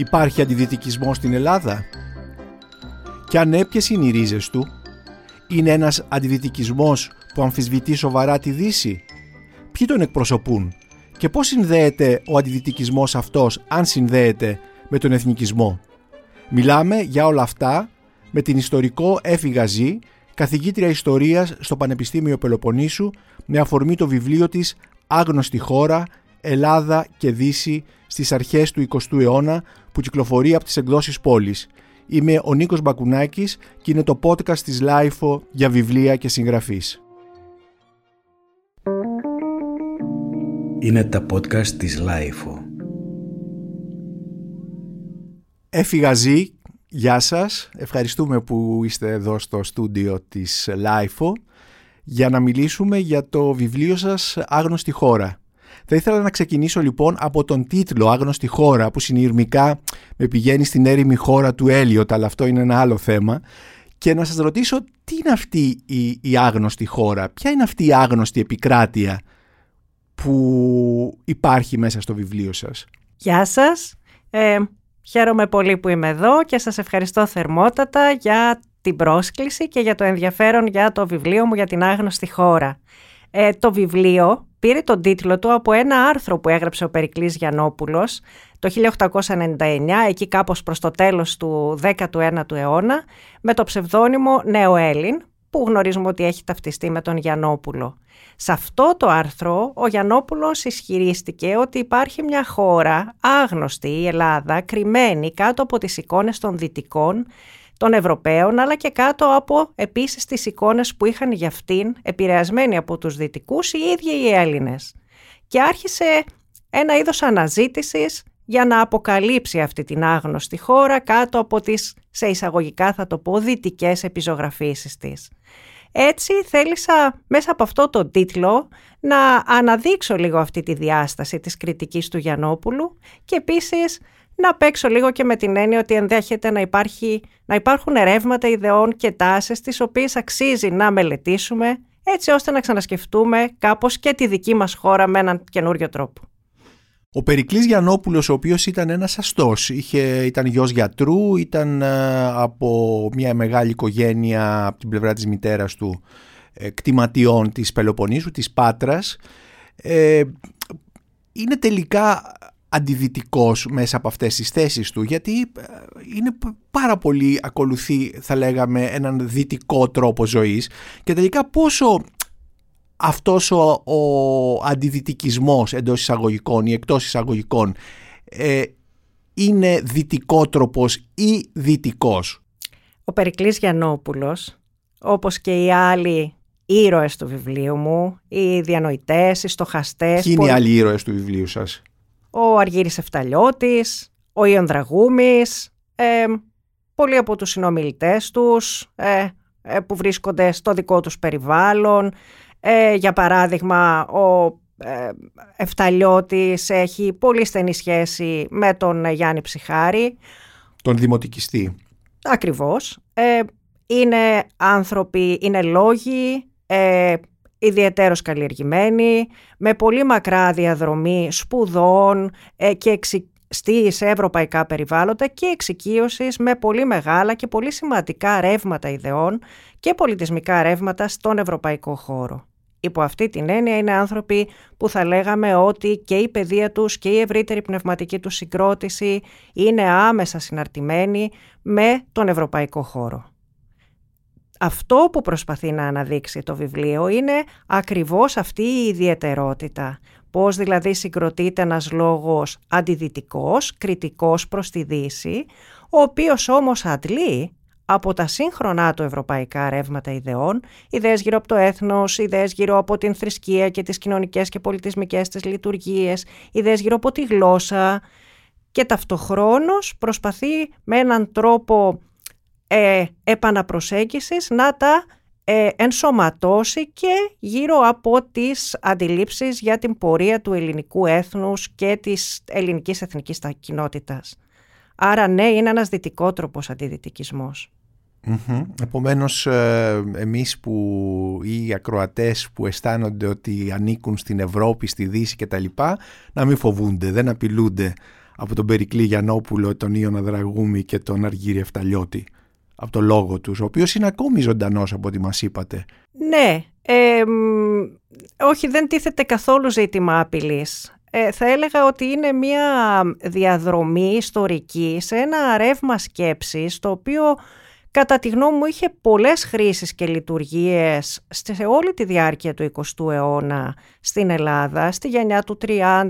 Υπάρχει αντιδυτικισμός στην Ελλάδα; Και αν ναι, είναι οι ρίζες του; Είναι ένας αντιδυτικισμός που αμφισβητεί σοβαρά τη Δύση; Ποιοι τον εκπροσωπούν; Και πώς συνδέεται ο αντιδυτικισμός αυτός, αν συνδέεται με τον εθνικισμό; Μιλάμε για όλα αυτά με την ιστορικό Έφη Γαζή, καθηγήτρια ιστορίας στο Πανεπιστήμιο Πελοποννήσου με αφορμή το βιβλίο της «Άγνωστη χώρα, Ελλάδα και Δύση στις αρχές του 20ου αιώνα» που κυκλοφορεί από τις εκδόσεις Πόλις. Είμαι ο Νίκος Μπακουνάκης και είναι το podcast της LiFO για βιβλία και συγγραφείς. Είναι τα podcast της LiFO. Έφη Γαζή, γεια σας. Ευχαριστούμε που είστε εδώ στο στούντιο της LiFO για να μιλήσουμε για το βιβλίο σας «Άγνωστη χώρα». Θα ήθελα να ξεκινήσω λοιπόν από τον τίτλο «Άγνωστη χώρα» που συνειρμικά με πηγαίνει στην έρημη χώρα του Έλιοτ, αλλά αυτό είναι ένα άλλο θέμα και να σας ρωτήσω τι είναι αυτή η, η άγνωστη χώρα, ποια είναι αυτή η άγνωστη επικράτεια που υπάρχει μέσα στο βιβλίο σας; Γεια σας, ε, χαίρομαι πολύ που είμαι εδώ και σας ευχαριστώ θερμότατα για την πρόσκληση και για το ενδιαφέρον για το βιβλίο μου για την άγνωστη χώρα. Ε, το βιβλίο πήρε τον τίτλο του από ένα άρθρο που έγραψε ο Περικλής Γιαννόπουλος το 1899, εκεί κάπως προς το τέλος του 19ου αιώνα, με το ψευδόνυμο Έλλην, που γνωρίζουμε ότι έχει ταυτιστεί με τον Γιαννόπουλο. Σε αυτό το άρθρο ο Γιαννόπουλος ισχυρίστηκε ότι υπάρχει μια χώρα άγνωστη, η Ελλάδα, κρυμμένη κάτω από τις εικόνες των Δυτικών, των Ευρωπαίων, αλλά και κάτω από επίσης τις εικόνες που είχαν για αυτήν, επηρεασμένοι από τους Δυτικούς, οι ίδιοι οι Έλληνες. Και άρχισε ένα είδος αναζήτησης για να αποκαλύψει αυτή την άγνωστη χώρα κάτω από τις, σε εισαγωγικά θα το πω, δυτικές επιζωγραφίσεις της. Έτσι θέλησα μέσα από αυτό το τίτλο να αναδείξω λίγο αυτή τη διάσταση της κριτικής του Γιαννόπουλου και επίσης να παίξω λίγο και με την έννοια ότι ενδέχεται να, υπάρχει, να υπάρχουν ρεύματα ιδεών και τάσεις τις οποίες αξίζει να μελετήσουμε έτσι ώστε να ξανασκεφτούμε κάπως και τη δική μας χώρα με έναν καινούριο τρόπο. Ο Περικλής Γιαννόπουλος, ο οποίος ήταν ένας αστός, είχε, ήταν γιος γιατρού, ήταν ε, από μια μεγάλη οικογένεια από την πλευρά της μητέρας του ε, κτηματιών της Πελοποννήσου, της Πάτρας. Ε, είναι τελικά αντιδυτικός μέσα από αυτές τις θέσεις του γιατί ε, είναι πάρα πολύ ακολουθεί θα λέγαμε έναν δυτικό τρόπο ζωής και τελικά πόσο αυτός ο, ο αντιδυτικισμός εντός εισαγωγικών ή εκτός εισαγωγικών ε, είναι δυτικότροπος ή δυτικός; Ο Περικλής Γιαννόπουλος, όπως και οι άλλοι ήρωες του βιβλίου μου, οι διανοητές, οι στοχαστές... Ποιοι είναι οι άλλοι ήρωες του βιβλίου σας; Ο Αργύρης Εφταλιώτης, ο Ιων Δραγούμης, ε, πολλοί από τους συνομιλητές τους ε, ε, που βρίσκονται στο δικό τους περιβάλλον, ε, για παράδειγμα, ο ε, Εφταλιώτης έχει πολύ στενή σχέση με τον Γιάννη Ψυχάρη. Τον δημοτικιστή. Ακριβώς. Ε, είναι άνθρωποι, είναι λόγοι, ε, ιδιαίτερος καλλιεργημένοι, με πολύ μακρά διαδρομή σπουδών ε, και εξιστή σε ευρωπαϊκά περιβάλλοντα και εξοικείωσης με πολύ μεγάλα και πολύ σημαντικά ρεύματα ιδεών και πολιτισμικά ρεύματα στον ευρωπαϊκό χώρο. Υπό αυτή την έννοια είναι άνθρωποι που θα λέγαμε ότι και η παιδεία τους και η ευρύτερη πνευματική τους συγκρότηση είναι άμεσα συναρτημένοι με τον ευρωπαϊκό χώρο. Αυτό που προσπαθεί να αναδείξει το βιβλίο είναι ακριβώς αυτή η ιδιαιτερότητα. Πώς δηλαδή συγκροτείται ένας λόγος αντιδυτικός, κριτικός προς τη Δύση, ο οποίος όμως αντλεί από τα σύγχρονά του ευρωπαϊκά ρεύματα ιδεών, ιδέες γύρω από το έθνος, ιδέες γύρω από την θρησκεία και τις κοινωνικές και πολιτισμικές της λειτουργίες, ιδέες γύρω από τη γλώσσα και ταυτοχρόνως προσπαθεί με έναν τρόπο ε, επαναπροσέγγισης να τα ε, ενσωματώσει και γύρω από τις αντιλήψεις για την πορεία του ελληνικού έθνους και της ελληνικής εθνικής κοινότητας. Άρα ναι, είναι ένας δυτικότροπος αντιδυτικισμός. Mm-hmm. Επομένως ε, εμείς που οι ακροατές που αισθάνονται ότι ανήκουν στην Ευρώπη, στη Δύση και τα λοιπά να μην φοβούνται, δεν απειλούνται από τον Περικλή Γιαννόπουλο, τον Ιωνα Δραγούμη και τον Αργύρι Εφταλιώτη από το λόγο τους, ο οποίος είναι ακόμη ζωντανός από ό,τι μας είπατε. Ναι, ε, όχι δεν τίθεται καθόλου ζήτημα απειλής. Ε, θα έλεγα ότι είναι μια διαδρομή ιστορική σε ένα ρεύμα σκέψης το οποίο κατά τη γνώμη μου είχε πολλές χρήσεις και λειτουργίες σε όλη τη διάρκεια του 20ου αιώνα στην Ελλάδα, στη γενιά του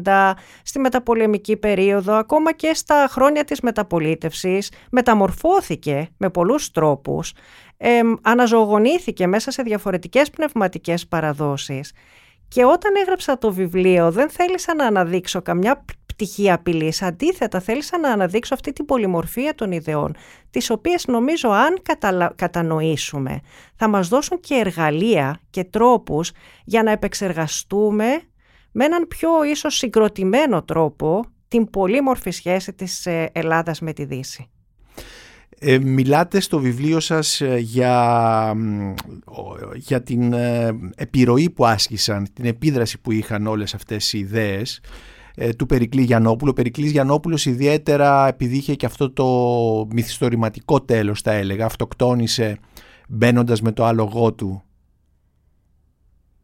30, στη μεταπολεμική περίοδο, ακόμα και στα χρόνια της μεταπολίτευσης, μεταμορφώθηκε με πολλούς τρόπους, ε, αναζωογονήθηκε μέσα σε διαφορετικές πνευματικές παραδόσεις. Και όταν έγραψα το βιβλίο δεν θέλησα να αναδείξω καμιά πτυχή απειλής. Αντίθετα, θέλησα να αναδείξω αυτή την πολυμορφία των ιδεών, τις οποίες νομίζω αν κατανοήσουμε θα μας δώσουν και εργαλεία και τρόπους για να επεξεργαστούμε με έναν πιο ίσως συγκροτημένο τρόπο την πολύμορφη σχέση της ε, Ελλάδας με τη Δύση. Ε, μιλάτε στο βιβλίο σας ε, για, για την επιρροή που άσκησαν, την επίδραση που είχαν όλες αυτές οι ιδέες ε, του Περικλή Γιαννόπουλου. Ο Περικλής Γιαννόπουλος ιδιαίτερα επειδή είχε και αυτό το μυθιστορηματικό τέλος θα έλεγα, αυτοκτόνησε μπαίνοντας με το άλογό του.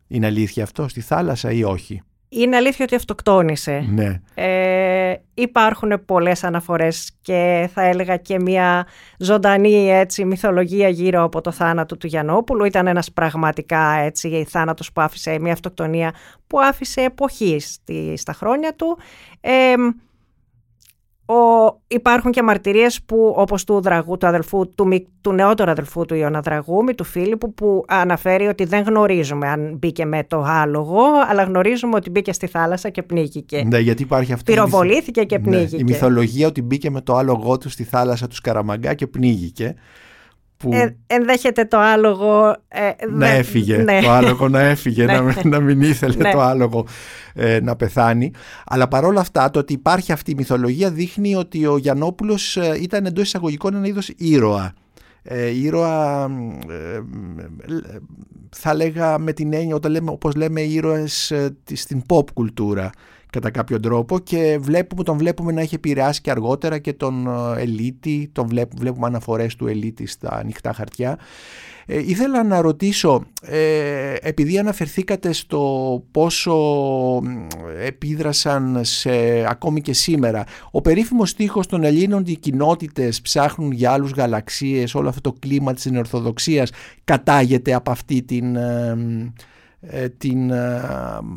Είναι αλήθεια αυτό στη θάλασσα ή όχι; Είναι αλήθεια ότι αυτοκτόνησε. Ναι. Ε, υπάρχουν πολλές αναφορές και θα έλεγα και μια ζωντανή έτσι, μυθολογία γύρω από το θάνατο του Γιαννόπουλου. Ήταν ένας πραγματικά έτσι, θάνατος που άφησε μια αυτοκτονία που άφησε εποχή στη, στα χρόνια του. Ε, ο, υπάρχουν και μαρτυρίες που όπως του, δραγού, του, αδελφού, του, του νεότερου αδελφού του Ιωνα Δραγούμη, του Φίλιππου που αναφέρει ότι δεν γνωρίζουμε αν μπήκε με το άλογο αλλά γνωρίζουμε ότι μπήκε στη θάλασσα και πνίγηκε. Ναι, γιατί υπάρχει αυτή Πυροβολήθηκε και πνίγηκε. Ναι, η μυθολογία ότι μπήκε με το άλογό του στη θάλασσα του Σκαραμαγκά και πνίγηκε. Που... Ε, ενδέχεται το άλογο ε, να έφυγε, ναι. το άλογο να έφυγε, να, ναι. να μην ήθελε ναι. το άλογο ε, να πεθάνει. Αλλά παρόλα αυτά το ότι υπάρχει αυτή η μυθολογία δείχνει ότι ο Γιαννόπουλος ε, ήταν εντός εισαγωγικών ένα είδος ήρωα. Ε, ήρωα θα λέγα με την έννοια όταν λέμε, όπως λέμε ήρωες στην pop κουλτούρα κατά κάποιο τρόπο και βλέπουμε, τον βλέπουμε να έχει επηρεάσει και αργότερα και τον ε, Ελίτη, τον βλέπουμε, βλέπουμε αναφορές του Ελίτη στα ανοιχτά χαρτιά. Ε, ήθελα να ρωτήσω, ε, επειδή αναφερθήκατε στο πόσο επίδρασαν σε, ακόμη και σήμερα, ο περίφημος στίχος των Ελλήνων οι κοινότητες ψάχνουν για άλλους γαλαξίες, όλο αυτό το κλίμα της Ορθοδοξίας κατάγεται από αυτή την, την,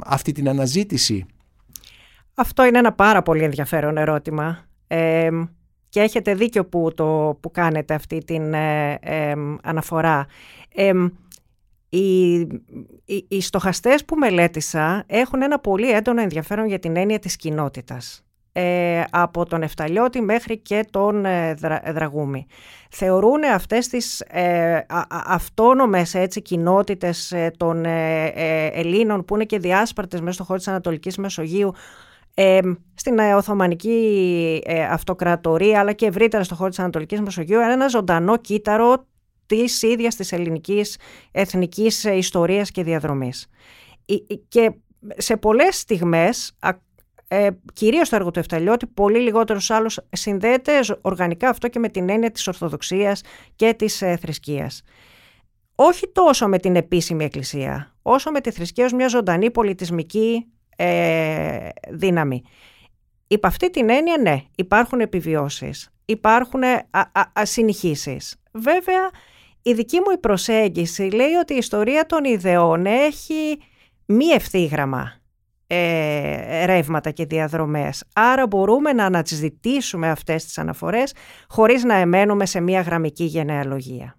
αυτή την αναζήτηση; Αυτό είναι ένα πάρα πολύ ενδιαφέρον ερώτημα και έχετε δίκιο που, το, που κάνετε αυτή την ε, αναφορά. οι, οι, οι στοχαστές που μελέτησα έχουν ένα πολύ έντονο ενδιαφέρον για την έννοια της κοινότητας. Ε, από τον Εφταλιώτη μέχρι και τον ε, Δραγούμη. Θεωρούν αυτές τις ε, αυτόνομες έτσι, κοινότητες ε, των Ελλήνων που είναι και διάσπαρτες μέσα στο χώρο της Ανατολικής Μεσογείου στην Οθωμανική ε, Αυτοκρατορία αλλά και ευρύτερα στο χώρο της Ανατολικής Μεσογείου ένα ζωντανό κύτταρο της ίδιας της ελληνικής εθνικής ιστορίας και διαδρομής. Και σε πολλές στιγμές, ε, κυρίως στο έργο του Εφταλιώτη, πολύ λιγότερους άλλους, συνδέεται οργανικά αυτό και με την έννοια της Ορθοδοξίας και της ε, θρησκείας. Όχι τόσο με την επίσημη εκκλησία, όσο με τη θρησκεία ως μια ζωντανή πολιτισμική ε, δύναμη. Υπ' αυτή την έννοια, ναι, υπάρχουν επιβιώσεις, υπάρχουν ασυνηχήσεις. Βέβαια, η δική μου η προσέγγιση λέει ότι η ιστορία των ιδεών έχει μη ευθύγραμμα ε, ρεύματα και διαδρομές. Άρα μπορούμε να αναζητήσουμε αυτές τις αναφορές χωρίς να εμένουμε σε μια γραμμική γενεαλογία.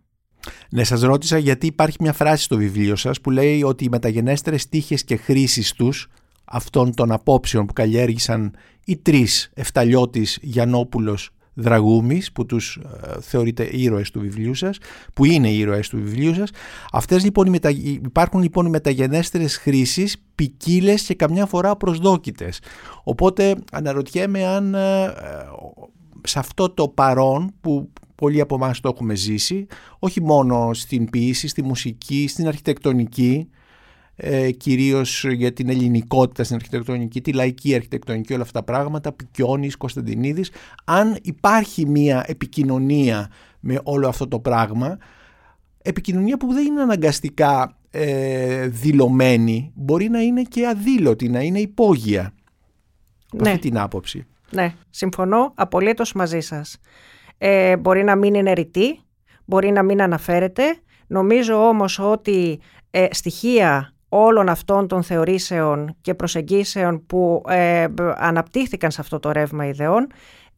Ναι, σας ρώτησα γιατί υπάρχει μια φράση στο βιβλίο σας που λέει ότι οι μεταγενέστερες τύχες και χρήσεις τους αυτών των απόψεων που καλλιέργησαν οι τρεις Εφταλιώτης, Γιαννόπουλος, Δραγούμης που τους ε, θεωρείτε ήρωες του βιβλίου σας, που είναι ήρωες του βιβλίου σας. Αυτές λοιπόν οι μετα... υπάρχουν λοιπόν οι μεταγενέστερες χρήσεις ποικίλες και καμιά φορά προσδόκητες. Οπότε αναρωτιέμαι αν ε, σε αυτό το παρόν που πολλοί από εμάς το έχουμε ζήσει, όχι μόνο στην ποιήση, στη μουσική, στην αρχιτεκτονική, ε, κυρίως για την ελληνικότητα στην αρχιτεκτονική, τη λαϊκή αρχιτεκτονική, όλα αυτά τα πράγματα, Πικιόνης, Κωνσταντινίδης. Αν υπάρχει μια επικοινωνία με όλο αυτό το πράγμα, επικοινωνία που δεν είναι αναγκαστικά ε, δηλωμένη, μπορεί να είναι και αδήλωτη, να είναι υπόγεια. Από Ναι. αυτή την άποψη. Ναι, συμφωνώ απολύτως μαζί σας. Ε, μπορεί να μην είναι ρητή, μπορεί να μην αναφέρεται. Νομίζω όμως ότι ε, στοιχεία όλων αυτών των θεωρήσεων και προσεγγίσεων που ε, μπ- αναπτύχθηκαν σε αυτό το ρεύμα ιδεών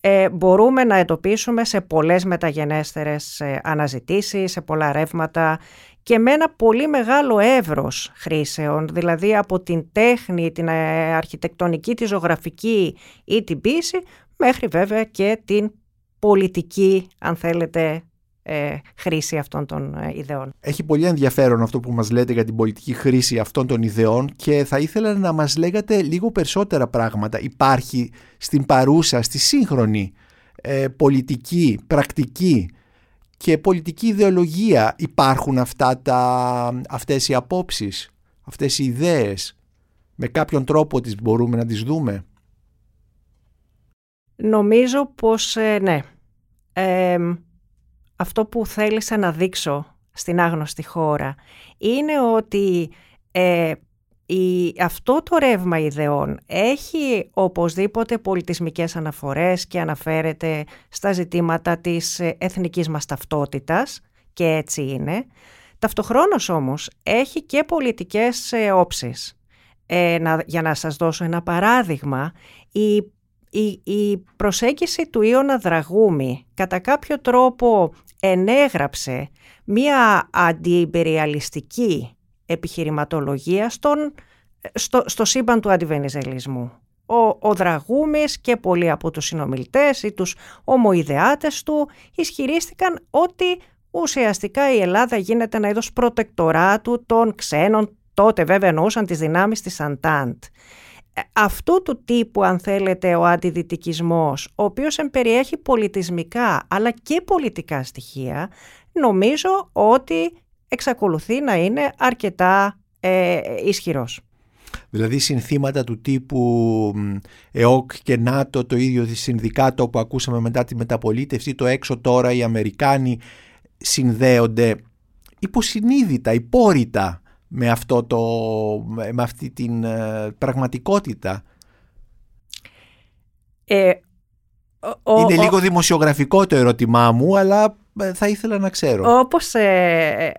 ε, μπορούμε να εντοπίσουμε σε πολλές μεταγενέστερες ε, αναζητήσεις, σε πολλά ρεύματα και με ένα πολύ μεγάλο εύρος χρήσεων, δηλαδή από την τέχνη, την ε, αρχιτεκτονική, τη ζωγραφική ή την ποίηση, μέχρι βέβαια και την πολιτική, αν θέλετε, ε, χρήση αυτών των ε, ιδεών. Έχει πολύ ενδιαφέρον αυτό που μας λέτε για την πολιτική χρήση αυτών των ιδεών και θα ήθελα να μας λέγατε λίγο περισσότερα πράγματα. Υπάρχει στην παρούσα, στη σύγχρονη ε, πολιτική, πρακτική και πολιτική ιδεολογία υπάρχουν αυτά τα, αυτές οι απόψεις, αυτές οι ιδέες; Με κάποιον τρόπο τις μπορούμε να τις δούμε; Νομίζω πως ε, ναι. Ε, αυτό που θέλησα να δείξω στην άγνωστη χώρα είναι ότι ε, η, αυτό το ρεύμα ιδεών έχει οπωσδήποτε πολιτισμικές αναφορές και αναφέρεται στα ζητήματα της ε, εθνικής μας ταυτότητας και έτσι είναι. Ταυτοχρόνως όμως έχει και πολιτικές ε, όψεις. Ε, να, για να σας δώσω ένα παράδειγμα, η η, η προσέγγιση του Ιωνα Δραγούμη κατά κάποιο τρόπο ενέγραψε μία αντιυμπεριαλιστική επιχειρηματολογία στον, στο, στο σύμπαν του αντιβενιζελισμού. Ο, ο Δραγούμης και πολλοί από τους συνομιλητές ή τους ομοειδεάτες του ισχυρίστηκαν ότι ουσιαστικά η Ελλάδα γίνεται ένα είδος προτεκτοράτου των ξένων, τότε βέβαια εννοούσαν τις δυνάμεις της Αντάντ αυτού του τύπου αν θέλετε ο αντιδυτικισμός ο οποίος εμπεριέχει πολιτισμικά αλλά και πολιτικά στοιχεία νομίζω ότι εξακολουθεί να είναι αρκετά ε, ισχυρός. Δηλαδή συνθήματα του τύπου ΕΟΚ και ΝΑΤΟ, το ίδιο συνδικάτο που ακούσαμε μετά τη μεταπολίτευση, το έξω τώρα οι Αμερικάνοι συνδέονται υποσυνείδητα, υπόρρητα με, αυτό το, με αυτή την πραγματικότητα. Ε, ο, Είναι ο, λίγο δημοσιογραφικό το ερώτημά μου, αλλά θα ήθελα να ξέρω. Όπως, ε,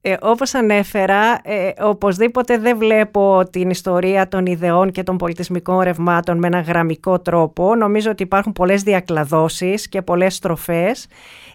ε, όπως ανέφερα, ε, οπωσδήποτε δεν βλέπω την ιστορία των ιδεών και των πολιτισμικών ρευμάτων με ένα γραμμικό τρόπο. Νομίζω ότι υπάρχουν πολλές διακλαδώσεις και πολλές στροφές.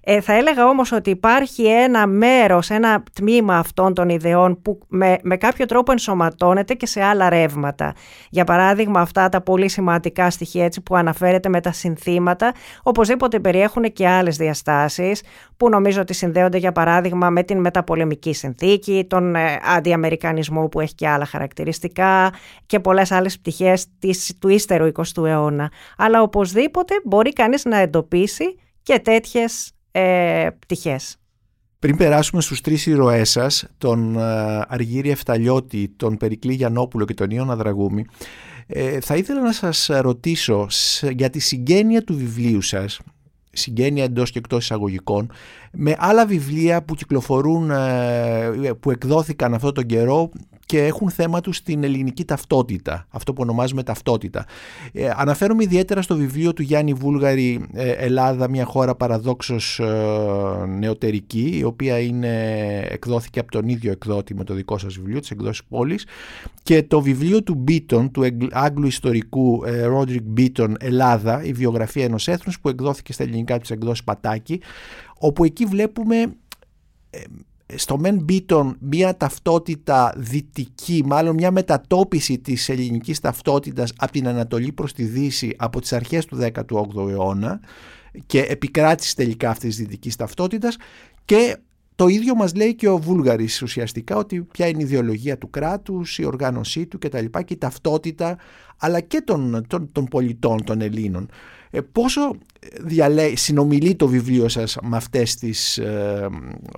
Ε, θα έλεγα όμως ότι υπάρχει ένα μέρος, ένα τμήμα αυτών των ιδεών που με, με κάποιο τρόπο ενσωματώνεται και σε άλλα ρεύματα. Για παράδειγμα αυτά τα πολύ σημαντικά στοιχεία έτσι, που αναφέρεται με τα συνθήματα, οπωσδήποτε περιέχουν και άλλες διαστάσεις που νομίζω ότι συνδέονται για παράδειγμα με την μεταπολεμική συνθήκη, τον ε, αντιαμερικανισμό που έχει και άλλα χαρακτηριστικά και πολλές άλλες πτυχές της, του ύστερου 20ου αιώνα. Αλλά οπωσδήποτε μπορεί κανείς να εντοπίσει και τέτοιες ε, πτυχές. Πριν περάσουμε στους τρεις ηρωές σας, τον Αργύρι Εφταλιώτη, τον Περικλή Γιαννόπουλο και τον Ιώνα Δραγούμη, ε, θα ήθελα να σας ρωτήσω για τη συγγένεια του βιβλίου σας, συγγένεια εντός και εκτός εισαγωγικών, με άλλα βιβλία που κυκλοφορούν, που εκδόθηκαν αυτό τον καιρό και έχουν θέμα τους στην ελληνική ταυτότητα, αυτό που ονομάζουμε ταυτότητα. Ε, αναφέρομαι ιδιαίτερα στο βιβλίο του Γιάννη Βούλγαρη ε, «Ελλάδα, μια χώρα παραδόξως ε, νεωτερική», η οποία είναι, εκδόθηκε από τον ίδιο εκδότη με το δικό σας βιβλίο, της εκδόσης πόλης, και το βιβλίο του Μπίτον, του Άγγλου ιστορικού Ρόντρικ Μπίτον «Ελλάδα, η βιογραφία ενός έθνους», που εκδόθηκε στα ελληνικά της εκδόσης Πατάκη, όπου εκεί βλέπουμε στο Μεν Μπίτον μια ταυτότητα δυτική, μάλλον μια μετατόπιση της ελληνικής ταυτότητας από την Ανατολή προς τη Δύση από τις αρχές του 18ου αιώνα και επικράτηση τελικά αυτής της δυτικής ταυτότητας και το ίδιο μας λέει και ο Βούλγαρης ουσιαστικά ότι ποια είναι η ιδεολογία του κράτους, η οργάνωσή του κτλ. και η ταυτότητα αλλά και των, των, των πολιτών των Ελλήνων. Ε, πόσο διαλέ... συνομιλεί το βιβλίο σας με αυτές τις, ε,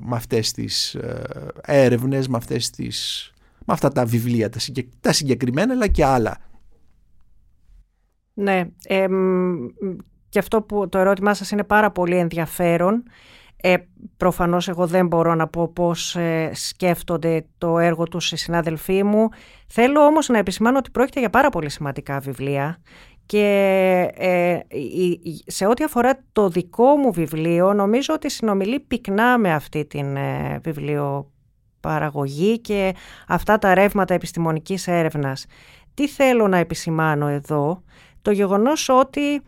με αυτές τις ε, έρευνες, με αυτές τις με αυτά τα βιβλία, τα συγκεκριμένα αλλά και άλλα. Ναι, ε, και αυτό που το ερώτημά σας είναι πάρα πολύ ενδιαφέρον. Ε, προφανώς εγώ δεν μπορώ να πω πώς ε, σκέφτονται το έργο τους οι συνάδελφοί μου. Θέλω όμως να επισημάνω ότι πρόκειται για πάρα πολύ σημαντικά βιβλία και ε, σε ό,τι αφορά το δικό μου βιβλίο νομίζω ότι συνομιλεί πυκνά με αυτή την ε, βιβλιοπαραγωγή και αυτά τα ρεύματα επιστημονικής έρευνας. Τι θέλω να επισημάνω εδώ, το γεγονός ότι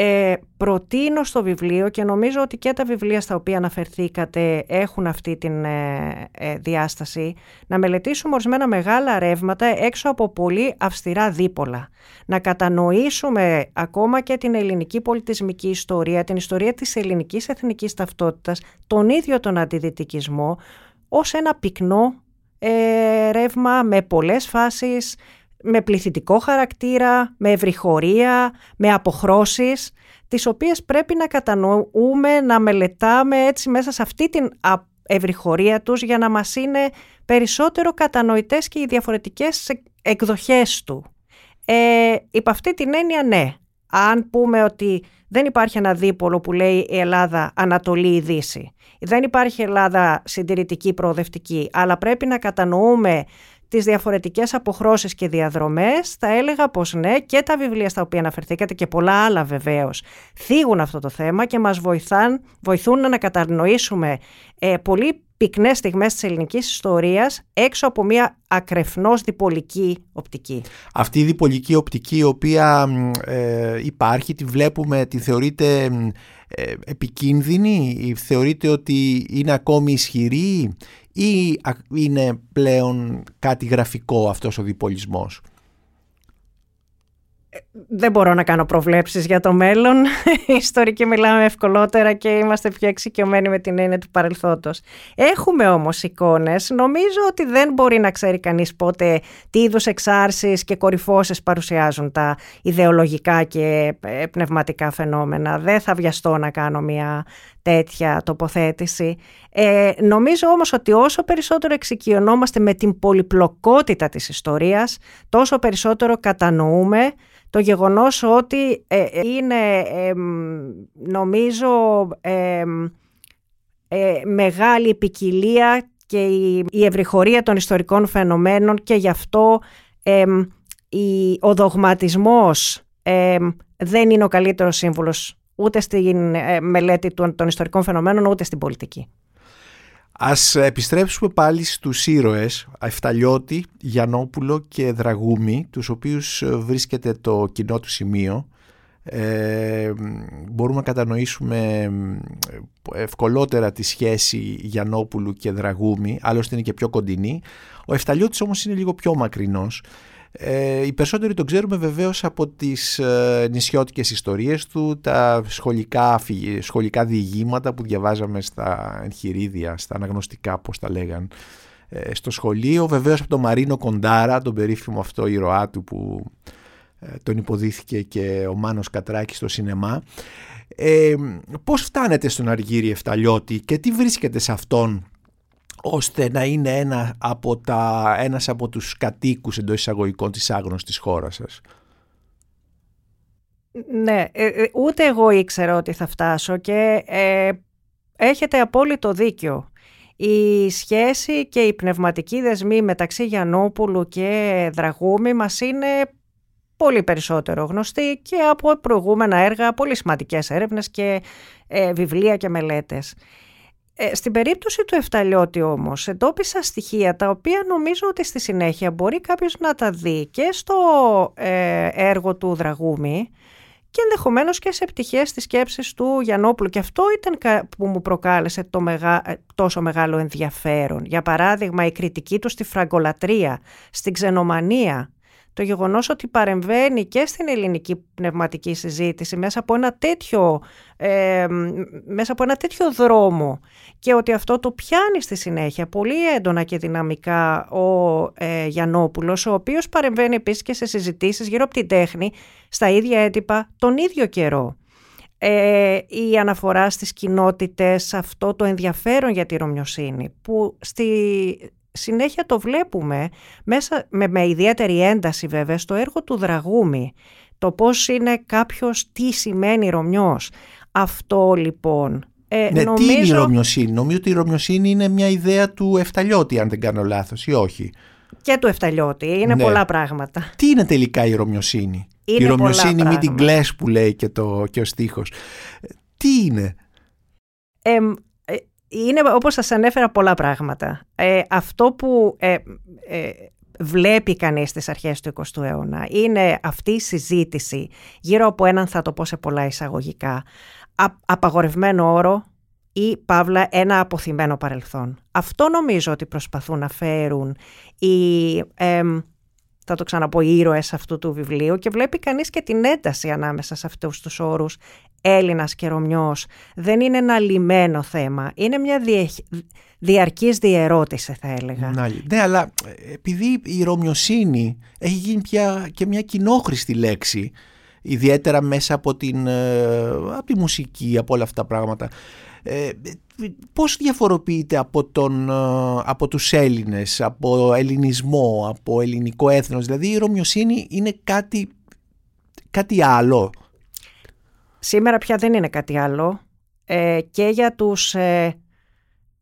ε, προτείνω στο βιβλίο και νομίζω ότι και τα βιβλία στα οποία αναφερθήκατε έχουν αυτή την ε, ε, διάσταση να μελετήσουμε ορισμένα μεγάλα ρεύματα έξω από πολύ αυστηρά δίπολα. Να κατανοήσουμε ακόμα και την ελληνική πολιτισμική ιστορία, την ιστορία της ελληνικής εθνικής ταυτότητας, τον ίδιο τον αντιδυτικισμό ως ένα πυκνό ε, ρεύμα με πολλές φάσεις, με πληθυντικό χαρακτήρα, με ευρυχωρία, με αποχρώσεις, τις οποίες πρέπει να κατανοούμε, να μελετάμε έτσι μέσα σε αυτή την ευρυχωρία τους για να μας είναι περισσότερο κατανοητές και οι διαφορετικές εκδοχές του. Ε, υπ' αυτή την έννοια ναι, αν πούμε ότι δεν υπάρχει ένα δίπολο που λέει η Ελλάδα Ανατολή ή Δύση, δεν υπάρχει Ελλάδα συντηρητική προοδευτική, αλλά πρέπει να κατανοούμε τις διαφορετικές αποχρώσεις και διαδρομές, θα έλεγα πως ναι και τα βιβλία στα οποία αναφερθήκατε και πολλά άλλα βεβαίως θίγουν αυτό το θέμα και μας βοηθάν, βοηθούν να κατανοήσουμε ε, πολύ πυκνές στιγμές της ελληνικής ιστορίας έξω από μια ακρεφνώς διπολική οπτική. Αυτή η διπολική οπτική η οποία ε, υπάρχει, τη βλέπουμε, τη θεωρείτε ε, επικίνδυνη, θεωρείτε ότι είναι ακόμη ισχυρή ή είναι πλέον κάτι γραφικό αυτός ο διπολισμός; Δεν μπορώ να κάνω προβλέψεις για το μέλλον. Οι ιστορικοί μιλάμε ευκολότερα και είμαστε πιο εξοικειωμένοι με την έννοια του παρελθόντος. Έχουμε όμως εικόνες. Νομίζω ότι δεν μπορεί να ξέρει κανείς πότε τι είδους εξάρσεις και κορυφώσεις παρουσιάζουν τα ιδεολογικά και ε, πνευματικά φαινόμενα. Δεν θα βιαστώ να κάνω μια τέτοια τοποθέτηση. Ε, νομίζω όμως ότι όσο περισσότερο εξοικειωνόμαστε με την πολυπλοκότητα της ιστορίας, τόσο περισσότερο κατανοούμε το γεγονός ότι ε, είναι νομίζω ε, μεγάλη ποικιλία και η, η ευρυχωρία των ιστορικών φαινομένων και γι' αυτό η, ο δογματισμός δεν είναι ο καλύτερος σύμβουλος ούτε στην ε, μελέτη των, των ιστορικών φαινομένων ούτε στην πολιτική. Ας επιστρέψουμε πάλι στους ήρωες Εφταλιώτη, Γιαννόπουλο και Δραγούμη τους οποίους ε, βρίσκεται το κοινό του σημείο. Ε, μπορούμε να κατανοήσουμε ε, ευκολότερα τη σχέση Γιαννόπουλου και Δραγούμη άλλωστε είναι και πιο κοντινή. Ο Εφταλιώτης όμως είναι λίγο πιο μακρινός ε, οι περισσότεροι τον ξέρουμε βεβαίως από τις ε, νησιώτικες ιστορίες του, τα σχολικά, σχολικά διηγήματα που διαβάζαμε στα εγχειρίδια, στα αναγνωστικά πώς τα λέγαν ε, στο σχολείο. Βεβαίως από τον Μαρίνο Κοντάρα, τον περίφημο αυτό ήρωά του που ε, τον υποδίθηκε και ο Μάνος Κατράκης στο σινεμά. Ε, πώς φτάνετε στον Αργύρι Εφταλιώτη και τι βρίσκεται σε αυτόν ώστε να είναι ένα από τα, ένας από τους κατοίκους εντός εισαγωγικών της άγνωστης χώρας σας. Ναι, ε, ε, ούτε εγώ ήξερα ότι θα φτάσω και ε, έχετε απόλυτο δίκιο. Η σχέση και η πνευματική δεσμή μεταξύ Γιαννόπουλου και Δραγούμη μας είναι πολύ περισσότερο γνωστή και από προηγούμενα έργα, πολύ σημαντικές έρευνες και βιβλία και μελέτες. Ε, στην περίπτωση του Εφταλιώτη όμως εντόπισα στοιχεία τα οποία νομίζω ότι στη συνέχεια μπορεί κάποιος να τα δει και στο ε, έργο του Δραγούμη και ενδεχομένως και σε πτυχές της σκέψης του Γιαννόπουλου και αυτό ήταν που μου προκάλεσε το μεγα... Ε, τόσο μεγάλο ενδιαφέρον. Για παράδειγμα η κριτική του στη φραγκολατρία, στην ξενομανία το γεγονός ότι παρεμβαίνει και στην ελληνική πνευματική συζήτηση μέσα από ένα τέτοιο, ε, μέσα από ένα τέτοιο δρόμο και ότι αυτό το πιάνει στη συνέχεια πολύ έντονα και δυναμικά ο ε, Γιαννόπουλος, ο οποίος παρεμβαίνει επίσης και σε συζητήσεις γύρω από την τέχνη στα ίδια έντυπα τον ίδιο καιρό. Ε, η αναφορά στις κοινότητες, αυτό το ενδιαφέρον για τη Ρωμιοσύνη που στη, συνέχεια το βλέπουμε μέσα, με, με ιδιαίτερη ένταση βέβαια στο έργο του Δραγούμη. Το πώς είναι κάποιος, τι σημαίνει Ρωμιός. Αυτό λοιπόν ε, ναι, νομίζω... τι είναι η Ρωμιοσύνη; Νομίζω ότι η Ρωμιοσύνη είναι μια ιδέα του Εφταλιώτη, αν δεν κάνω λάθος, ή όχι; Και του Εφταλιώτη. Είναι ναι. πολλά πράγματα. Τι είναι τελικά η Ρωμιοσύνη; Είναι η Ρωμιοσύνη μη την κλαις που λέει και, το, και ο στίχος. Τι είναι; Ε, είναι όπως σας ανέφερα πολλά πράγματα. Ε, αυτό που ε, ε, βλέπει κανείς στις αρχές του 20ου αιώνα είναι αυτή η συζήτηση γύρω από έναν θα το πω σε πολλά εισαγωγικά απαγορευμένο όρο ή παύλα ένα αποθυμένο παρελθόν. Αυτό νομίζω ότι προσπαθούν να φέρουν οι, θα το ξαναπώ, οι ήρωες αυτού του βιβλίου και βλέπει κανείς και την ένταση ανάμεσα σε αυτούς τους όρους Έλληνας και Ρωμιός. Δεν είναι ένα λιμένο θέμα, είναι μια διε, διαρκής διερώτηση θα έλεγα. Ναι, αλλά ε, επειδή η ρωμιοσύνη έχει γίνει πια και μια κοινόχρηστη λέξη ιδιαίτερα μέσα από, την, ε, από τη μουσική, από όλα αυτά τα πράγματα. Ε, πώς διαφοροποιείται από, τον, ε, από τους Έλληνες, από ελληνισμό, από ελληνικό έθνος, δηλαδή η Ρωμιοσύνη είναι κάτι, κάτι άλλο. Σήμερα πια δεν είναι κάτι άλλο ε, και για τους ε,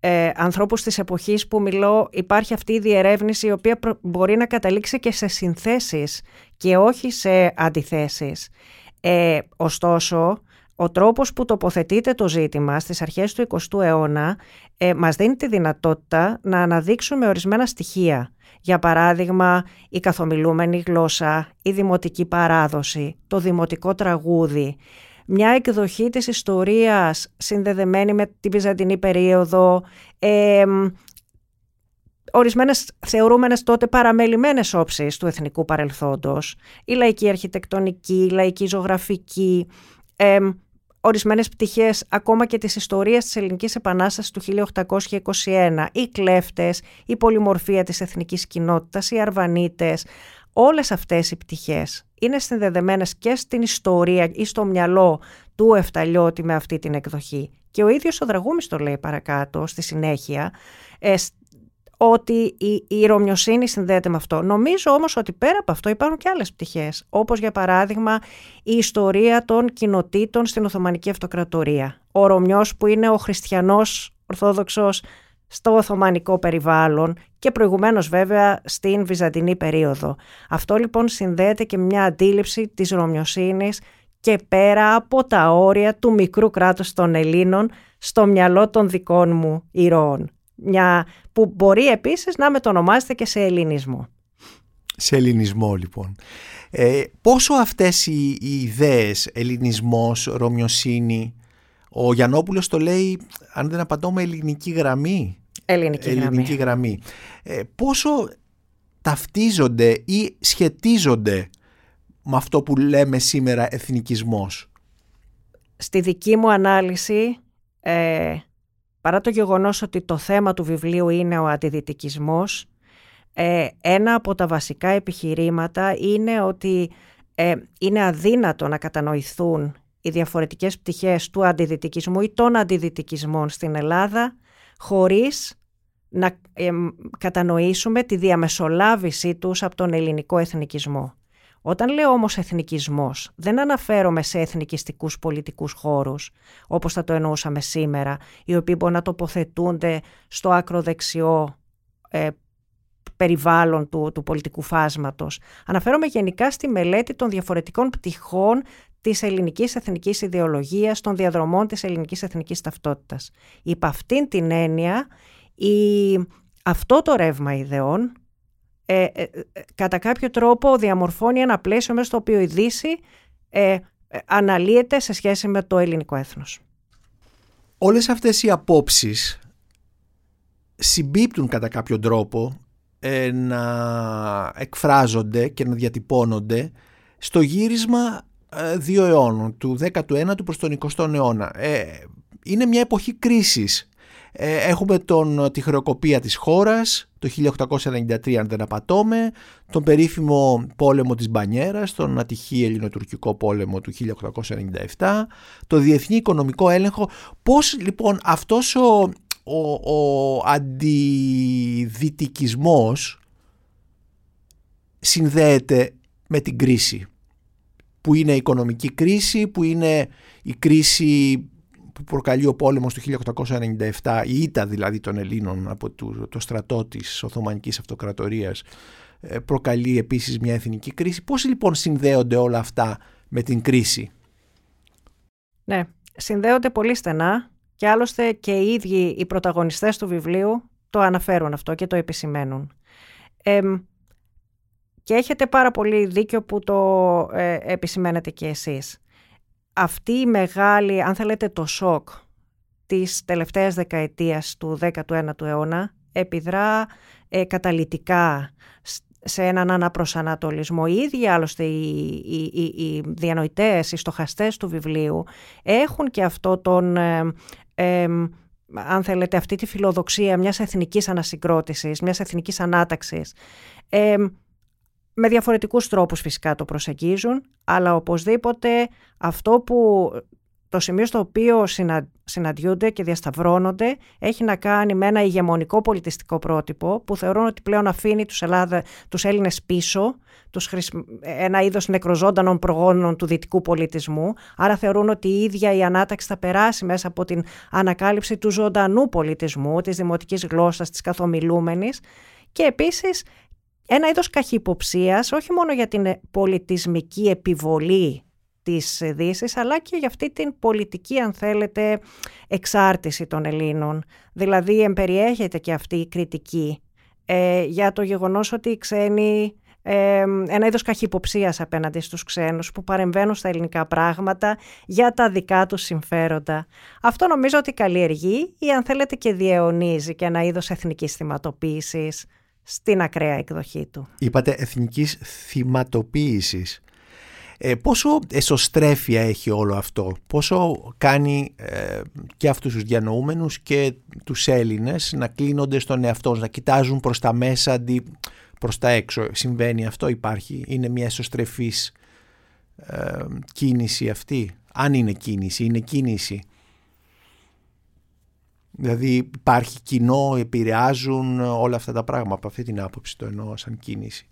ε, ανθρώπους της εποχής που μιλώ υπάρχει αυτή η διερεύνηση η οποία μπορεί να καταλήξει και σε συνθέσεις και όχι σε αντιθέσεις. Ε, ωστόσο, ο τρόπος που τοποθετείται το ζήτημα στις αρχές του 20ου αιώνα ε, μας δίνει τη δυνατότητα να αναδείξουμε ορισμένα στοιχεία. Για παράδειγμα, η καθομιλούμενη γλώσσα, η δημοτική παράδοση, το δημοτικό τραγούδι, μια εκδοχή της ιστορίας συνδεδεμένη με την Βυζαντινή περίοδο, ε, ορισμένες θεωρούμενες τότε παραμελημένες όψεις του εθνικού παρελθόντος, η λαϊκή αρχιτεκτονική, η λαϊκή ζωγραφική, ε, ορισμένες πτυχές ακόμα και της ιστορίας της Ελληνικής Επανάστασης του 1821, οι κλέφτες, η πολυμορφία της εθνικής κοινότητας, οι αρβανίτες, όλες αυτές οι πτυχές είναι συνδεδεμένες και στην ιστορία ή στο μυαλό του Εφταλιώτη με αυτή την εκδοχή. Και ο ίδιος ο Δραγούμης το λέει παρακάτω στη συνέχεια, ε, ότι η, η Ρωμιοσύνη συνδέεται με αυτό. Νομίζω όμως ότι πέρα από αυτό υπάρχουν και άλλες πτυχές, όπως για παράδειγμα η ιστορία των κοινοτήτων στην Οθωμανική Αυτοκρατορία. Ο Ρωμιός που είναι ο χριστιανός ορθόδοξος στο Οθωμανικό περιβάλλον και προηγουμένως βέβαια στην Βυζαντινή περίοδο. Αυτό λοιπόν συνδέεται και με μια αντίληψη της Ρωμιοσύνης και πέρα από τα όρια του μικρού κράτους των Ελλήνων στο μυαλό των δικών μου ηρώων. Μια που μπορεί επίσης να μετονομάζεται και σε ελληνισμό. Σε ελληνισμό λοιπόν. Ε, πόσο αυτές οι, οι ιδέες, ελληνισμός, ρωμιοσύνη, ο Γιαννόπουλος το λέει, αν δεν απαντώ με ελληνική γραμμή; Ελληνική, ελληνική γραμμή. Ε, πόσο ταυτίζονται ή σχετίζονται με αυτό που λέμε σήμερα εθνικισμός; Στη δική μου ανάλυση, ε, παρά το γεγονός ότι το θέμα του βιβλίου είναι ο αντιδυτικισμός, ε, ένα από τα βασικά επιχειρήματα είναι ότι ε, είναι αδύνατο να κατανοηθούν οι διαφορετικές πτυχές του αντιδυτικισμού ή των αντιδυτικισμών στην Ελλάδα χωρίς να κατανοήσουμε τη διαμεσολάβησή τους από τον ελληνικό εθνικισμό. Όταν λέω όμως εθνικισμός, δεν αναφέρομαι σε εθνικιστικούς πολιτικούς χώρους, όπως θα το εννοούσαμε σήμερα, οι οποίοι μπορεί να τοποθετούνται στο άκρο δεξιό ε, περιβάλλον του, του πολιτικού φάσματος. Αναφέρομαι γενικά στη μελέτη των διαφορετικών πτυχών της ελληνικής εθνικής ιδεολογίας, των διαδρομών της ελληνικής εθνικής ταυτότητας. Υπ' αυτήν την έννοια, η, αυτό το ρεύμα ιδεών ε, ε, ε, κατά κάποιο τρόπο διαμορφώνει ένα πλαίσιο μέσα στο οποίο η Δύση ε, αναλύεται σε σχέση με το ελληνικό έθνος. Όλες αυτές οι απόψεις συμπίπτουν κατά κάποιο τρόπο να εκφράζονται και να διατυπώνονται στο γύρισμα δύο αιώνων, του 19ου προς τον 20ο αιώνα. είναι μια εποχή κρίσης ε, έχουμε τον, τη χρεοκοπία της χώρας το 1893 αν δεν απατώμε, τον περίφημο πόλεμο της Μπανιέρας, τον ατυχή ελληνοτουρκικό πόλεμο του 1897, το διεθνή οικονομικό έλεγχο. Πώς λοιπόν αυτός ο, ο, ο αντιδυτικισμός συνδέεται με την κρίση; Που είναι η οικονομική κρίση, που είναι η κρίση που προκαλεί ο πόλεμος του 1897, η ήττα δηλαδή των Ελλήνων από το, το στρατό της Οθωμανικής Αυτοκρατορίας ε, προκαλεί επίσης μια εθνική κρίση. Πώς λοιπόν συνδέονται όλα αυτά με την κρίση; Ναι, συνδέονται πολύ στενά και άλλωστε και οι ίδιοι οι πρωταγωνιστές του βιβλίου το αναφέρουν αυτό και το επισημαίνουν. Και έχετε πάρα πολύ δίκιο που το ε, επισημαίνετε και εσείς. Αυτή η μεγάλη, αν θέλετε το σοκ της τελευταίας δεκαετίας του 19ου αιώνα επιδρά ε, καταλυτικά σε έναν αναπροσανατολισμό. Οι ίδιοι άλλωστε οι, οι, οι, διανοητές, οι στοχαστές του βιβλίου έχουν και αυτό τον... Ε, αν θέλετε αυτή τη φιλοδοξία μιας εθνικής ανασυγκρότησης, μιας εθνικής ανάταξης. Με διαφορετικούς τρόπους φυσικά το προσεγγίζουν, αλλά οπωσδήποτε αυτό που το σημείο στο οποίο συναντιούνται και διασταυρώνονται έχει να κάνει με ένα ηγεμονικό πολιτιστικό πρότυπο που θεωρούν ότι πλέον αφήνει τους, Ελλάδα, τους Έλληνες πίσω, τους ένα είδος νεκροζώντανων προγόνων του δυτικού πολιτισμού, άρα θεωρούν ότι η ίδια η ανάταξη θα περάσει μέσα από την ανακάλυψη του ζωντανού πολιτισμού, της δημοτικής γλώσσας, της καθομιλούμενης. Και επίσης ένα είδος καχυποψίας όχι μόνο για την πολιτισμική επιβολή της Δύσης, αλλά και για αυτή την πολιτική, αν θέλετε, εξάρτηση των Ελλήνων. Δηλαδή, εμπεριέχεται και αυτή η κριτική ε, για το γεγονός ότι οι ξένοι ε, ένα είδος καχυποψίας απέναντι στους ξένους που παρεμβαίνουν στα ελληνικά πράγματα για τα δικά τους συμφέροντα. Αυτό νομίζω ότι καλλιεργεί ή αν θέλετε και διαιωνίζει και ένα είδος εθνικής θυματοποίησης στην ακραία εκδοχή του. Είπατε εθνικής θυματοποίησης. Ε, πόσο εσωστρέφεια έχει όλο αυτό, πόσο κάνει ε, και αυτούς τους διανοούμενους και τους Έλληνες να κλείνονται στον εαυτό να κοιτάζουν προς τα μέσα αντί προς τα έξω; Συμβαίνει αυτό, υπάρχει, είναι μια εσωστρεφής ε, κίνηση αυτή; Αν είναι κίνηση, είναι κίνηση. Δηλαδή υπάρχει κοινό, επηρεάζουν όλα αυτά τα πράγματα από αυτή την άποψη το εννοώ σαν κίνηση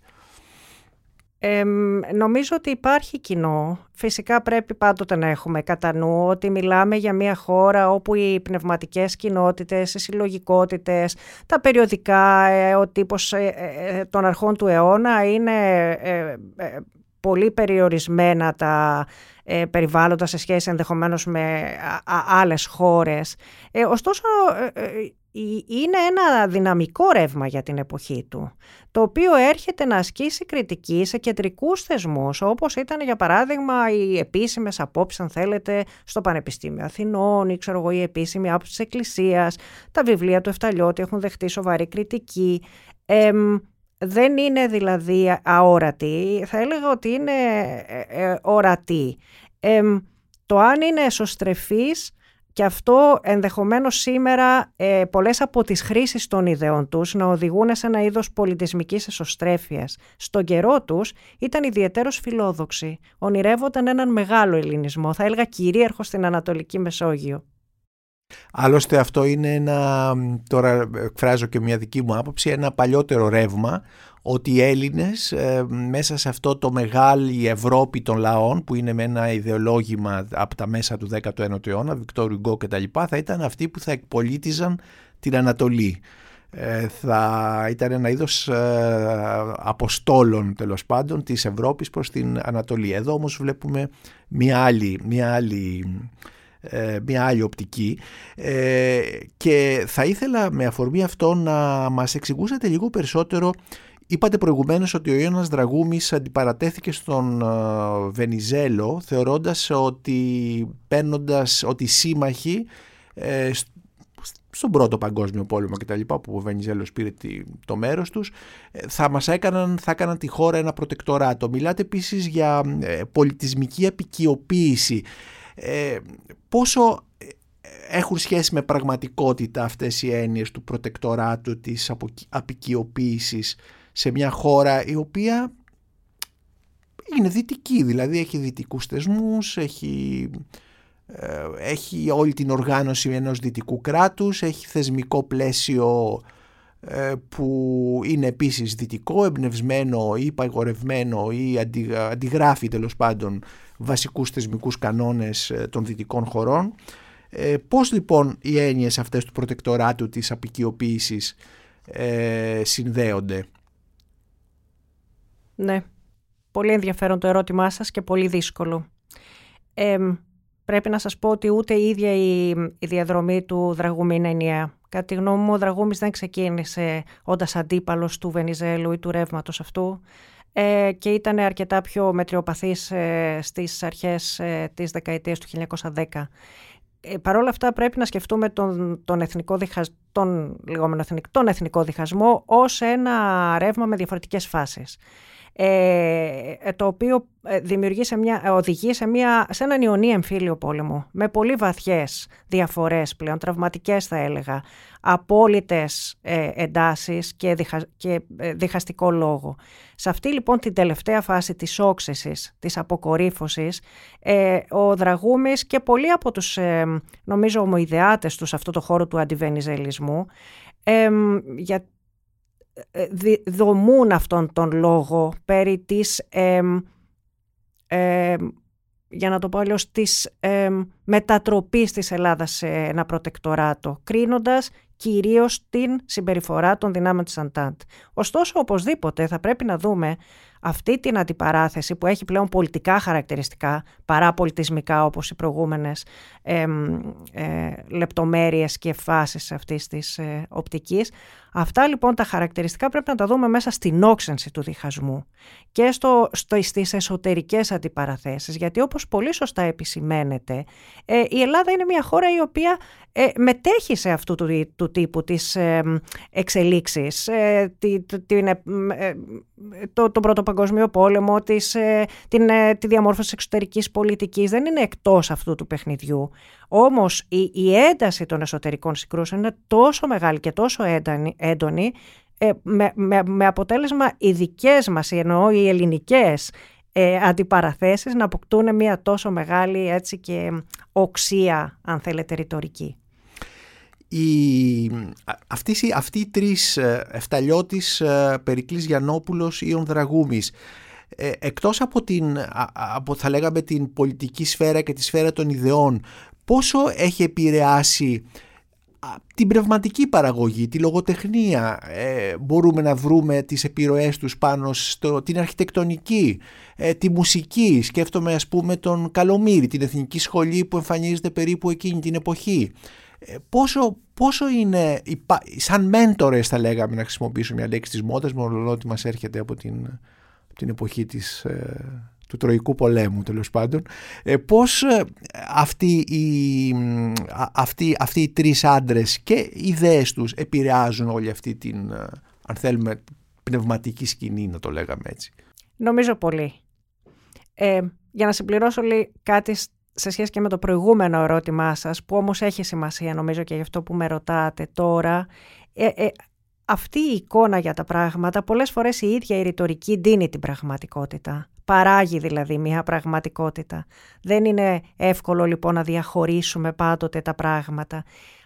νομίζω ότι υπάρχει κοινό. Φυσικά πρέπει πάντοτε να έχουμε κατά νου ότι μιλάμε για μια χώρα όπου οι πνευματικές κοινότητες, οι συλλογικότητες, τα περιοδικά, ε, ο τύπος ε, ε, των αρχών του αιώνα είναι πολύ περιορισμένα τα περιβάλλοντα σε σχέση ενδεχομένως με άλλες χώρες. ωστόσο είναι ένα δυναμικό ρεύμα για την εποχή του, το οποίο έρχεται να ασκήσει κριτική σε κεντρικούς θεσμούς, όπως ήταν για παράδειγμα οι επίσημες απόψεις, αν θέλετε, στο Πανεπιστήμιο Αθηνών ή ξέρω εγώ η επίσημη άποψη της Εκκλησίας, τα βιβλία του Εφταλιώτη έχουν δεχτεί σοβαρή κριτική. Δεν είναι δηλαδή αόρατη, θα έλεγα ότι είναι ε, ε, ορατή. το αν είναι εσωστρεφής και αυτό ενδεχομένως σήμερα ε, πολλές από τις χρήσεις των ιδεών τους να οδηγούν σε ένα είδος πολιτισμικής εσωστρέφειας. Στον καιρό τους ήταν ιδιαίτερος φιλόδοξοι. Ονειρεύονταν έναν μεγάλο ελληνισμό, θα έλεγα κυρίαρχο στην Ανατολική Μεσόγειο. Άλλωστε αυτό είναι ένα, τώρα εκφράζω και μια δική μου άποψη, ένα παλιότερο ρεύμα ότι οι Έλληνες ε, μέσα σε αυτό το μεγάλη Ευρώπη των λαών που είναι με ένα ιδεολόγημα από τα μέσα του 19ου αιώνα, Βικτόριου Γκό και τα λοιπά, θα ήταν αυτοί που θα εκπολίτιζαν την Ανατολή. Ε, θα ήταν ένα είδος ε, αποστόλων τέλος πάντων της Ευρώπης προς την Ανατολή. Εδώ όμως βλέπουμε μια άλλη, μια άλλη μια άλλη οπτική και θα ήθελα με αφορμή αυτό να μας εξηγούσατε λίγο περισσότερο Είπατε προηγουμένως ότι ο Ιώνας Δραγούμης αντιπαρατέθηκε στον ε, Βενιζέλο θεωρώντας ότι παίρνοντας ότι οι σύμμαχοι ε, στον πρώτο παγκόσμιο πόλεμο και τα λοιπά που ο Βενιζέλος πήρε το μέρος τους ε, θα μας έκαναν, θα έκαναν τη χώρα ένα προτεκτοράτο. Μιλάτε επίσης για πολιτισμική απικιοποίηση. Πόσο έχουν σχέση με πραγματικότητα αυτές οι έννοιες του προτεκτοράτου της απικιοποίησης σε μια χώρα η οποία είναι δυτική, δηλαδή έχει δυτικούς θεσμούς, έχει έχει όλη την οργάνωση ενός δυτικού κράτους, έχει θεσμικό πλαίσιο που είναι επίσης δυτικό, εμπνευσμένο ή παγορευμένο ή αντιγράφει τέλος πάντων βασικούς θεσμικούς κανόνες των δυτικών χωρών. Πώς λοιπόν οι έννοιες αυτές του προτεκτοράτου της απεικιοποίησης συνδέονται; Ναι, πολύ ενδιαφέρον το ερώτημά σας και πολύ δύσκολο. Πρέπει να σας πω ότι ούτε η ίδια η, η διαδρομή του Δραγούμη είναι ενιαία. Κατά τη γνώμη μου, ο Δραγούμης δεν ξεκίνησε όντας αντίπαλος του Βενιζέλου ή του ρεύματος αυτού ε, και ήταν αρκετά πιο μετριοπαθής ε, στις αρχές ε, της δεκαετίας του 1910. Ε, Παρ' όλα αυτά πρέπει να σκεφτούμε τον, τον, εθνικό, διχασ... τον, τον εθνικό διχασμό ως ένα ρεύμα με διαφορετικές φάσεις. Ε, ε, το οποίο ε, δημιουργεί σε μια, οδηγεί σε, μια, σε έναν ιονί εμφύλιο πόλεμο με πολύ βαθιές διαφορές πλέον, τραυματικές θα έλεγα, απόλυτες ε, εντάσεις και, και διχαστικό λόγο. Σε αυτή λοιπόν την τελευταία φάση της όξεσης, της αποκορύφωσης, ο Δραγούμης και πολλοί από τους νομίζω ομοειδεάτες τους σε αυτό το χώρο του αντιβενιζελισμού για ε, δομούν αυτόν τον λόγο περί της, για να το πω αλλιώς, της μετατροπής της Ελλάδας σε ένα προτεκτοράτο, κρίνοντας κυρίως την συμπεριφορά των δυνάμεων της Αντάντ. Ωστόσο, οπωσδήποτε θα πρέπει να δούμε αυτή την αντιπαράθεση που έχει πλέον πολιτικά χαρακτηριστικά παρά πολιτισμικά όπως οι προηγούμενες ε, ε, λεπτομέρειες και φάσεις αυτής της ε, οπτικής. Αυτά λοιπόν τα χαρακτηριστικά πρέπει να τα δούμε μέσα στην όξενση του διχασμού και στο, στο, στις εσωτερικές αντιπαραθέσεις γιατί όπως πολύ σωστά επισημαίνεται ε, η Ελλάδα είναι μια χώρα η οποία ε, μετέχει σε αυτού του, του τύπου της ε, εξελίξης τη, την, το, τον Πρώτο Παγκοσμίο Πόλεμο, της, ε, την, ε, τη διαμόρφωση εξωτερικής πολιτικής, δεν είναι εκτός αυτού του παιχνιδιού. Όμως η, η ένταση των εσωτερικών συγκρούσεων είναι τόσο μεγάλη και τόσο έντονη, έντονη ε, με, με, με, αποτέλεσμα οι δικές μας, εννοώ οι ελληνικές ε, αντιπαραθέσεις να αποκτούν μια τόσο μεγάλη έτσι και οξία, αν θέλετε, ρητορική. Η, αυτοί, αυτοί οι τρεις ε, Εφταλιώτης, ε, Περικλής Γιαννόπουλος, Ιων Δραγούμης ε, εκτός από την, από, θα λέγαμε την πολιτική σφαίρα και τη σφαίρα των ιδεών πόσο έχει επηρεάσει την πνευματική παραγωγή, τη λογοτεχνία; Μπορούμε να βρούμε τις επιρροές τους πάνω στο, την αρχιτεκτονική, τη μουσική; Σκέφτομαι ας πούμε τον Καλομήρη, την εθνική σχολή που εμφανίζεται περίπου εκείνη την εποχή. Πόσο, πόσο είναι, σαν μέντορες θα λέγαμε να χρησιμοποιήσουμε μια λέξη της μόδας, μόνο ότι μας έρχεται από την, την εποχή της, ε, του Τροϊκού πολέμου τέλος πάντων, ε, πώς ε, αυτοί οι, αυτοί, αυτοί οι τρεις άντρες και οι ιδέες τους επηρεάζουν όλη αυτή την, ε, αν θέλουμε, πνευματική σκηνή να το λέγαμε έτσι. Νομίζω πολύ. Ε, για να συμπληρώσω λίγο κάτι σε σχέση και με το προηγούμενο ερώτημά σας, που όμως έχει σημασία νομίζω και γι' αυτό που με ρωτάτε τώρα, ε, ε, αυτή η εικόνα για τα πράγματα, πολλές φορές η ίδια η ρητορική δίνει την πραγματικότητα. Παράγει δηλαδή μια πραγματικότητα. Δεν είναι εύκολο λοιπόν να διαχωρίσουμε πάντοτε τα πράγματα.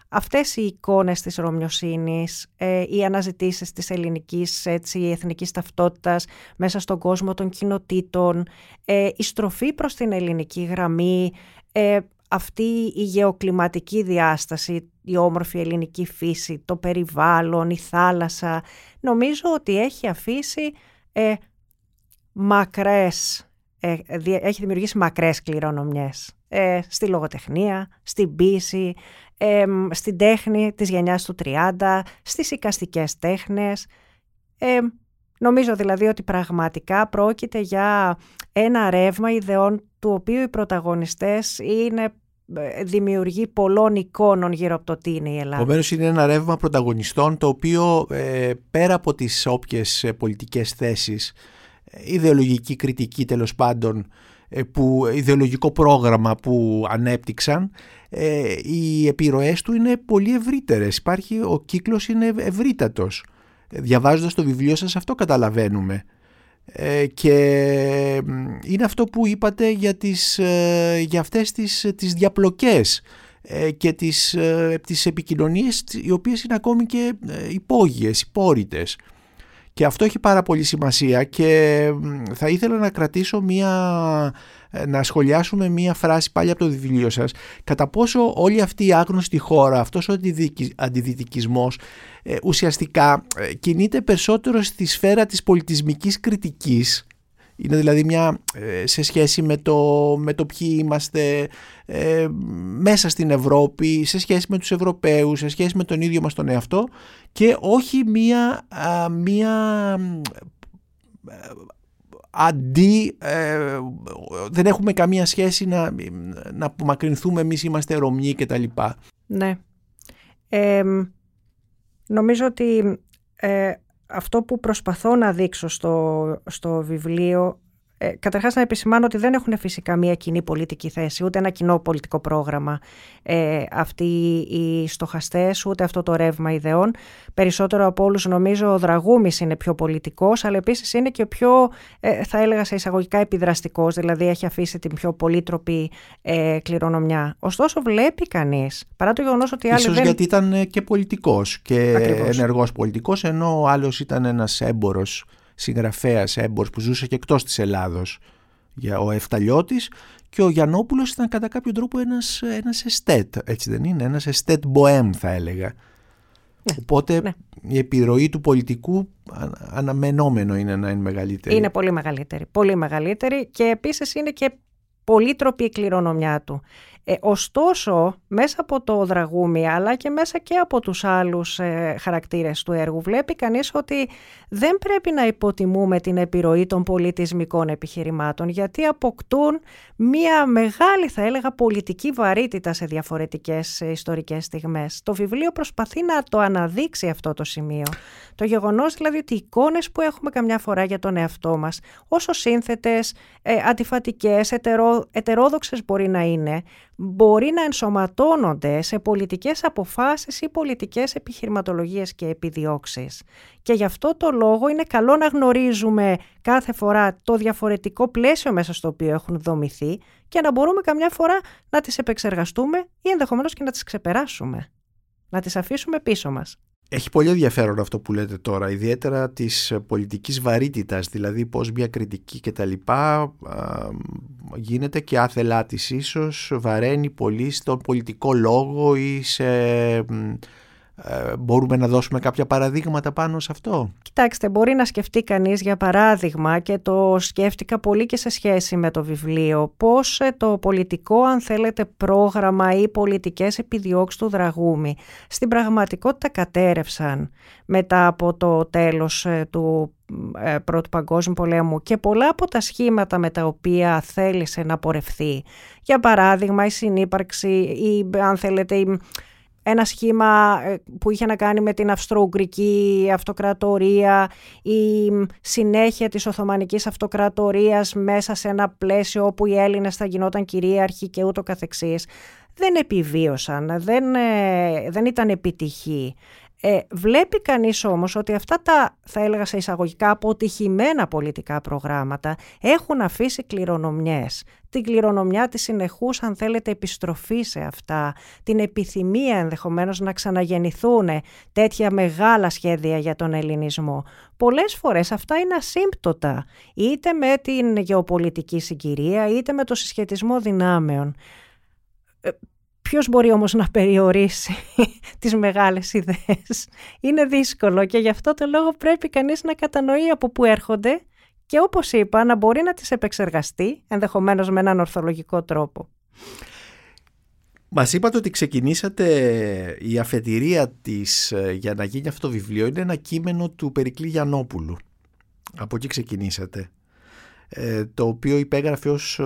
Αυτές οι εικόνες της Ρωμιοσύνης, ε, οι αναζητήσεις της ελληνικής έτσι, εθνικής ταυτότητας μέσα στον κόσμο των κοινοτήτων, ε, η στροφή προς την ελληνική γραμμή, ε, αυτή η γεωκλιματική διάσταση, η όμορφη ελληνική φύση, το περιβάλλον, η θάλασσα, νομίζω ότι έχει αφήσει ε, μακρές, ε, έχει δημιουργήσει μακρές κληρονομιές ε, στη λογοτεχνία, στην πίση, ε, στην τέχνη της γενιάς του 30, στις οικαστικές τέχνες. νομίζω δηλαδή ότι πραγματικά πρόκειται για ένα ρεύμα ιδεών του οποίου οι πρωταγωνιστές είναι ε, δημιουργεί πολλών εικόνων γύρω από το τι είναι η Ελλάδα. Επομένως είναι ένα ρεύμα πρωταγωνιστών το οποίο ε, πέρα από τις όποιες ε, πολιτικές θέσεις, ιδεολογική κριτική τέλος πάντων ε, που, ιδεολογικό πρόγραμμα που ανέπτυξαν ε, οι επιρροές του είναι πολύ ευρύτερες. Υπάρχει, ο κύκλος είναι ευρύτατος. Διαβάζοντας το βιβλίο σας αυτό καταλαβαίνουμε. Ε, και είναι αυτό που είπατε για, τις, ε, για αυτές τις, τις διαπλοκές και τις, τις επικοινωνίες οι οποίες είναι ακόμη και υπόγειες, υπόρριτες. Και αυτό έχει πάρα πολύ σημασία και θα ήθελα να κρατήσω μία, να σχολιάσουμε μία φράση πάλι από το βιβλίο σας. Κατά πόσο όλη αυτή η άγνωστη χώρα, αυτός ο αντιδυτικισμός ε, ουσιαστικά ε, κινείται περισσότερο στη σφαίρα της πολιτισμικής κριτικής είναι δηλαδή μια ε, σε σχέση με το, με το ποιοι είμαστε ε, μέσα στην Ευρώπη, σε σχέση με τους Ευρωπαίους, σε σχέση με τον ίδιο μας τον εαυτό και όχι μια, μια αντί δεν έχουμε καμία σχέση να, να απομακρυνθούμε εμείς είμαστε Ρωμιοί και τα λοιπά. Ναι. νομίζω ότι ε, αυτό που προσπαθώ να δείξω στο, στο βιβλίο ε, καταρχάς να επισημάνω ότι δεν έχουν φυσικά μία κοινή πολιτική θέση, ούτε ένα κοινό πολιτικό πρόγραμμα ε, αυτοί οι στοχαστές, ούτε αυτό το ρεύμα ιδεών. Περισσότερο από όλους νομίζω ο Δραγούμης είναι πιο πολιτικός, αλλά επίσης είναι και ο πιο, ε, θα έλεγα σε εισαγωγικά επιδραστικός, δηλαδή έχει αφήσει την πιο πολύτροπη ε, κληρονομιά. Ωστόσο βλέπει κανείς, παρά το γεγονός ότι άλλοι Ίσως δεν... γιατί ήταν και πολιτικός και Ακριβώς. ενεργός πολιτικός, ενώ ο άλλος ήταν ένας έμπορος Συγγραφέας έμπορ που ζούσε και εκτός της Ελλάδος, ο Εφταλιώτης και ο Γιαννόπουλος ήταν κατά κάποιο τρόπο ένας, ένας εστέτ, έτσι δεν είναι, ένας εστέτ μποέμ θα έλεγα. Ναι, Οπότε ναι. η επιρροή του πολιτικού αναμενόμενο είναι να είναι μεγαλύτερη. Είναι πολύ μεγαλύτερη, πολύ μεγαλύτερη και επίσης είναι και πολύτροπη η κληρονομιά του. Ε, ωστόσο, μέσα από το δραγούμι, αλλά και μέσα και από τους άλλους ε, χαρακτήρες του έργου, βλέπει κανείς ότι δεν πρέπει να υποτιμούμε την επιρροή των πολιτισμικών επιχειρημάτων, γιατί αποκτούν μία μεγάλη, θα έλεγα, πολιτική βαρύτητα σε διαφορετικές ε, ιστορικές στιγμές. Το βιβλίο προσπαθεί να το αναδείξει αυτό το σημείο. Το γεγονός δηλαδή ότι οι εικόνες που έχουμε καμιά φορά για τον εαυτό μας, όσο σύνθετες, ε, αντιφατικές, ετερό, ετερόδοξες μπορεί να είναι, μπορεί να ενσωματώνονται σε πολιτικές αποφάσεις ή πολιτικές επιχειρηματολογίες και επιδιώξεις. Και γι' αυτό το λόγο είναι καλό να γνωρίζουμε κάθε φορά το διαφορετικό πλαίσιο μέσα στο οποίο έχουν δομηθεί και να μπορούμε καμιά φορά να τις επεξεργαστούμε ή ενδεχομένως και να τις ξεπεράσουμε. Να τις αφήσουμε πίσω μας. Έχει πολύ ενδιαφέρον αυτό που λέτε τώρα, ιδιαίτερα της πολιτικής βαρύτητας, δηλαδή πώς μια κριτική και τα λοιπά γίνεται και άθελά της ίσως βαραίνει πολύ στον πολιτικό λόγο ή σε ε, μπορούμε να δώσουμε κάποια παραδείγματα πάνω σε αυτό; Κοιτάξτε, μπορεί να σκεφτεί κανείς για παράδειγμα και το σκέφτηκα πολύ και σε σχέση με το βιβλίο πώς ε, το πολιτικό αν θέλετε πρόγραμμα ή πολιτικές επιδιώξεις του Δραγούμη στην πραγματικότητα κατέρευσαν μετά από το τέλος ε, του Πρώτου Παγκόσμιου Πολέμου και πολλά από τα σχήματα με τα οποία θέλησε να πορευθεί. Για παράδειγμα η συνύπαρξη ή αν θέλετε η ένα σχήμα ε, που είχε να κάνει με την Αυστρο-Ουγγρική Αυτοκρατορία, η συνέχεια της Οθωμανικής Αυτοκρατορίας μέσα σε ένα πλαίσιο όπου οι Έλληνες θα γινόταν κυρίαρχοι και ούτω καθεξής, δεν επιβίωσαν, δεν, ε, δεν ήταν επιτυχή. Ε, βλέπει κανείς όμως ότι αυτά τα, θα έλεγα σε εισαγωγικά, αποτυχημένα πολιτικά προγράμματα έχουν αφήσει κληρονομιές. Την κληρονομιά της συνεχούς, αν θέλετε, επιστροφή σε αυτά, την επιθυμία ενδεχομένως να ξαναγεννηθούν τέτοια μεγάλα σχέδια για τον ελληνισμό. Πολλές φορές αυτά είναι ασύμπτωτα, είτε με την γεωπολιτική συγκυρία, είτε με το συσχετισμό δυνάμεων. Ε, Ποιος μπορεί όμως να περιορίσει τις μεγάλες ιδέες; Είναι δύσκολο και γι' αυτό το λόγο πρέπει κανείς να κατανοεί από πού έρχονται και όπως είπα να μπορεί να τις επεξεργαστεί ενδεχομένως με έναν ορθολογικό τρόπο. Μας είπατε ότι ξεκινήσατε η αφετηρία της ε, για να γίνει αυτό το βιβλίο είναι ένα κείμενο του Περικλή Γιαννόπουλου. Από εκεί ξεκινήσατε. Ε, το οποίο υπέγραφε ως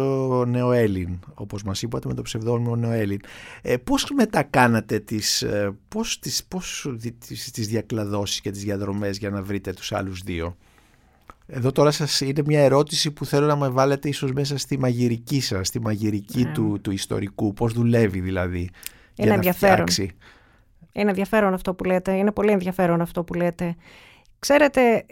Νεοέλλην, όπως μας είπατε με το ψευδόνυμο Νεοέλλην. Ε, πώς μετά κάνατε τις, ε, πώς, τις, πώς, τις, τις διακλαδώσεις και τις διαδρομές για να βρείτε τους άλλους δύο; Εδώ τώρα σας είναι μια ερώτηση που θέλω να με βάλετε ίσως μέσα στη μαγειρική σας, στη μαγειρική ναι. του, του ιστορικού, πώς δουλεύει δηλαδή. Είναι για να ενδιαφέρον. Είναι ενδιαφέρον αυτό που λέτε, είναι πολύ ενδιαφέρον αυτό που λέτε. Ξέρετε,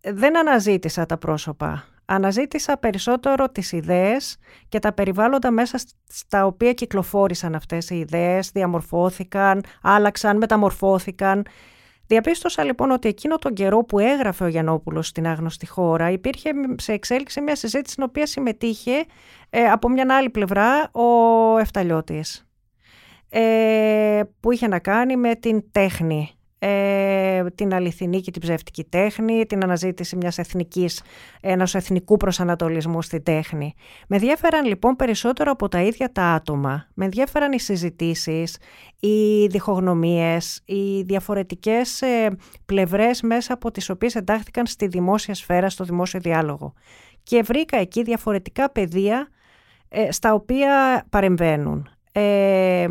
δεν αναζήτησα τα πρόσωπα. Αναζήτησα περισσότερο τις ιδέες και τα περιβάλλοντα μέσα στα οποία κυκλοφόρησαν αυτές οι ιδέες, διαμορφώθηκαν, άλλαξαν, μεταμορφώθηκαν. Διαπίστωσα λοιπόν ότι εκείνο τον καιρό που έγραφε ο Γιαννόπουλος στην άγνωστη χώρα υπήρχε σε εξέλιξη μια συζήτηση στην οποία συμμετείχε ε, από μια άλλη πλευρά ο Εφταλιώτης ε, που είχε να κάνει με την τέχνη ε, την αληθινή και την ψεύτικη τέχνη, την αναζήτηση μιας εθνικής, ενός εθνικού προσανατολισμού στη τέχνη. Με ενδιαφέραν λοιπόν περισσότερο από τα ίδια τα άτομα. Με ενδιαφέραν οι συζητήσεις, οι διχογνωμίες, οι διαφορετικές ε, πλευρές μέσα από τις οποίες εντάχθηκαν στη δημόσια σφαίρα, στο δημόσιο διάλογο. Και βρήκα εκεί διαφορετικά πεδία ε, στα οποία παρεμβαίνουν. Ε,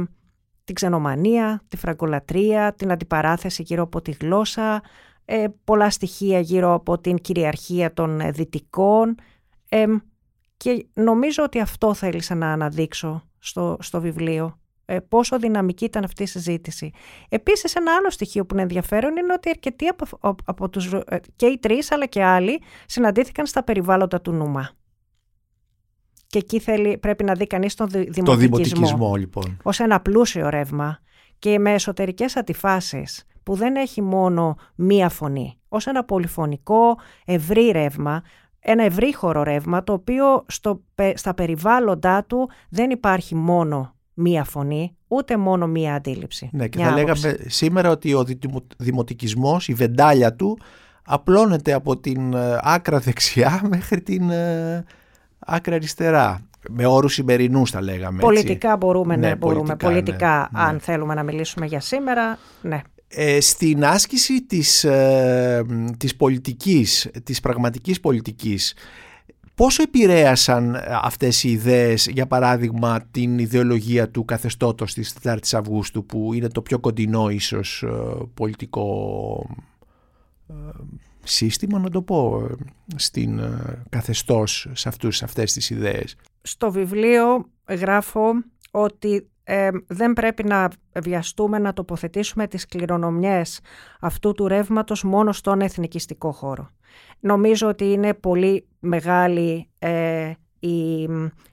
την ξενομανία, τη φραγκολατρία, την αντιπαράθεση γύρω από τη γλώσσα, ε, πολλά στοιχεία γύρω από την κυριαρχία των ε, δυτικών και νομίζω ότι αυτό θέλησα να αναδείξω στο, στο βιβλίο. Ε, πόσο δυναμική ήταν αυτή η συζήτηση. Επίσης ένα άλλο στοιχείο που είναι ενδιαφέρον είναι ότι αρκετοί από, από τους, ε, και οι τρεις αλλά και άλλοι συναντήθηκαν στα περιβάλλοντα του Νούμα και εκεί θέλει, πρέπει να δει κανείς τον δημοτικισμό. Το δημοτικισμό λοιπόν. Ως ένα πλούσιο ρεύμα και με εσωτερικές αντιφάσεις που δεν έχει μόνο μία φωνή. Ως ένα πολυφωνικό ευρύ ρεύμα, ένα ευρύχωρο ρεύμα το οποίο στο, στα περιβάλλοντά του δεν υπάρχει μόνο μία φωνή, ούτε μόνο μία αντίληψη. Ναι, και θα λέγαμε σήμερα ότι ο δημοτικισμός, η βεντάλια του, απλώνεται από την ε, άκρα δεξιά μέχρι την ε, άκρα αριστερά. Με όρους σημερινούς τα λέγαμε. Πολιτικά μπορούμε, ναι, ναι μπορούμε. Πολιτικά, ναι, αν ναι. θέλουμε να μιλήσουμε για σήμερα, ναι. Ε, στην άσκηση της, ε, της πολιτικής, της πραγματικής πολιτικής, πόσο επηρέασαν αυτές οι ιδέες, για παράδειγμα, την ιδεολογία του καθεστώτος της 4ης Αυγούστου, που είναι το πιο κοντινό ίσως ε, πολιτικό ε, σύστημα, να το πω, στην ε, καθεστώς σε, αυτούς, σε αυτές τις ιδέες. Στο βιβλίο γράφω ότι ε, δεν πρέπει να βιαστούμε να τοποθετήσουμε τις κληρονομιές αυτού του ρεύματος μόνο στον εθνικιστικό χώρο. Νομίζω ότι είναι πολύ μεγάλη ε, οι,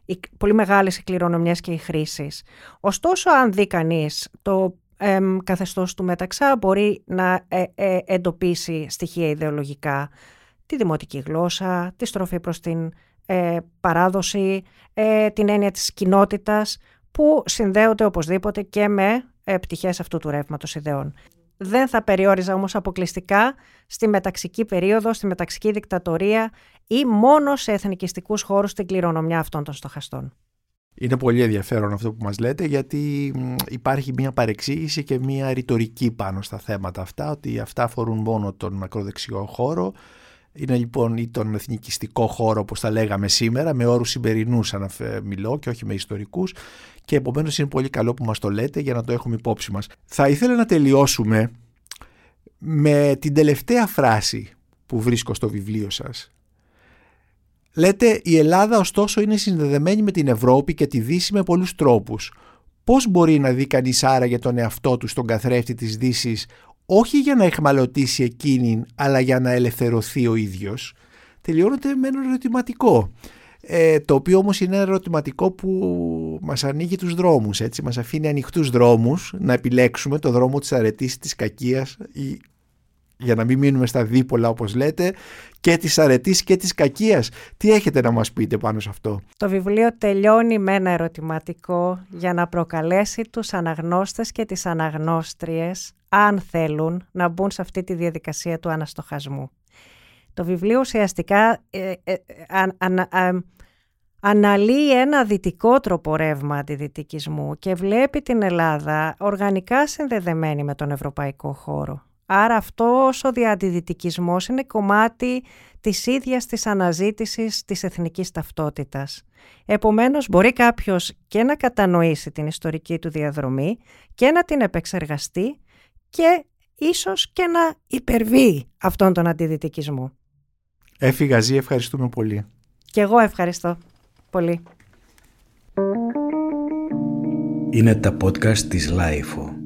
οι, πολύ μεγάλες οι κληρονομιές και οι χρήσεις. Ωστόσο, αν δει κανείς το ε, καθεστώς του μεταξά μπορεί να ε, ε, εντοπίσει στοιχεία ιδεολογικά, τη δημοτική γλώσσα, τη στροφή προς την ε, παράδοση, την έννοια της κοινότητας, που συνδέονται οπωσδήποτε και με πτυχές αυτού του ρεύματος ιδεών. Δεν θα περιόριζα όμως αποκλειστικά στη μεταξική περίοδο, στη μεταξική δικτατορία ή μόνο σε εθνικιστικούς χώρους την κληρονομιά αυτών των στοχαστών. Είναι πολύ ενδιαφέρον αυτό που μας λέτε γιατί υπάρχει μια παρεξήγηση και μια ρητορική πάνω στα θέματα αυτά ότι αυτά αφορούν μόνο τον μακροδεξιό χώρο. Είναι λοιπόν ή τον εθνικιστικό χώρο όπως τα λέγαμε σήμερα με όρους σημερινούς αν μιλώ και όχι με ιστορικούς. Και επομένως είναι πολύ καλό που μας το λέτε για να το έχουμε υπόψη μας. Θα ήθελα να τελειώσουμε με την τελευταία φράση που βρίσκω στο βιβλίο σας Λέτε η Ελλάδα ωστόσο είναι συνδεδεμένη με την Ευρώπη και τη Δύση με πολλούς τρόπους. Πώς μπορεί να δει κανείς άραγε τον εαυτό του στον καθρέφτη της δύσης όχι για να εχμαλωτήσει εκείνη αλλά για να ελευθερωθεί ο ίδιος; Τελειώνεται με ένα ερωτηματικό. Ε, το οποίο όμως είναι ένα ερωτηματικό που μας ανοίγει τους δρόμους, έτσι, μας αφήνει ανοιχτούς δρόμους να επιλέξουμε το δρόμο της αρετής, της κακίας ή για να μην μείνουμε στα δίπολα όπως λέτε και της αρετής και της κακίας. Τι έχετε να μας πείτε πάνω σε αυτό; Το βιβλίο τελειώνει με ένα ερωτηματικό για να προκαλέσει τους αναγνώστες και τις αναγνώστριες αν θέλουν να μπουν σε αυτή τη διαδικασία του αναστοχασμού. Το βιβλίο ουσιαστικά ε, ε, αναλύει ένα δυτικό τρόπο ρεύμα αντιδυτικισμού και βλέπει την Ελλάδα οργανικά συνδεδεμένη με τον ευρωπαϊκό χώρο. Άρα αυτός ο διαντιδυτικισμός είναι κομμάτι της ίδιας της αναζήτησης της εθνικής ταυτότητας. Επομένως μπορεί κάποιος και να κατανοήσει την ιστορική του διαδρομή και να την επεξεργαστεί και ίσως και να υπερβεί αυτόν τον αντιδυτικισμό. Έφη Γαζή, ευχαριστούμε πολύ. Και εγώ ευχαριστώ πολύ. Είναι τα podcast της LiFO.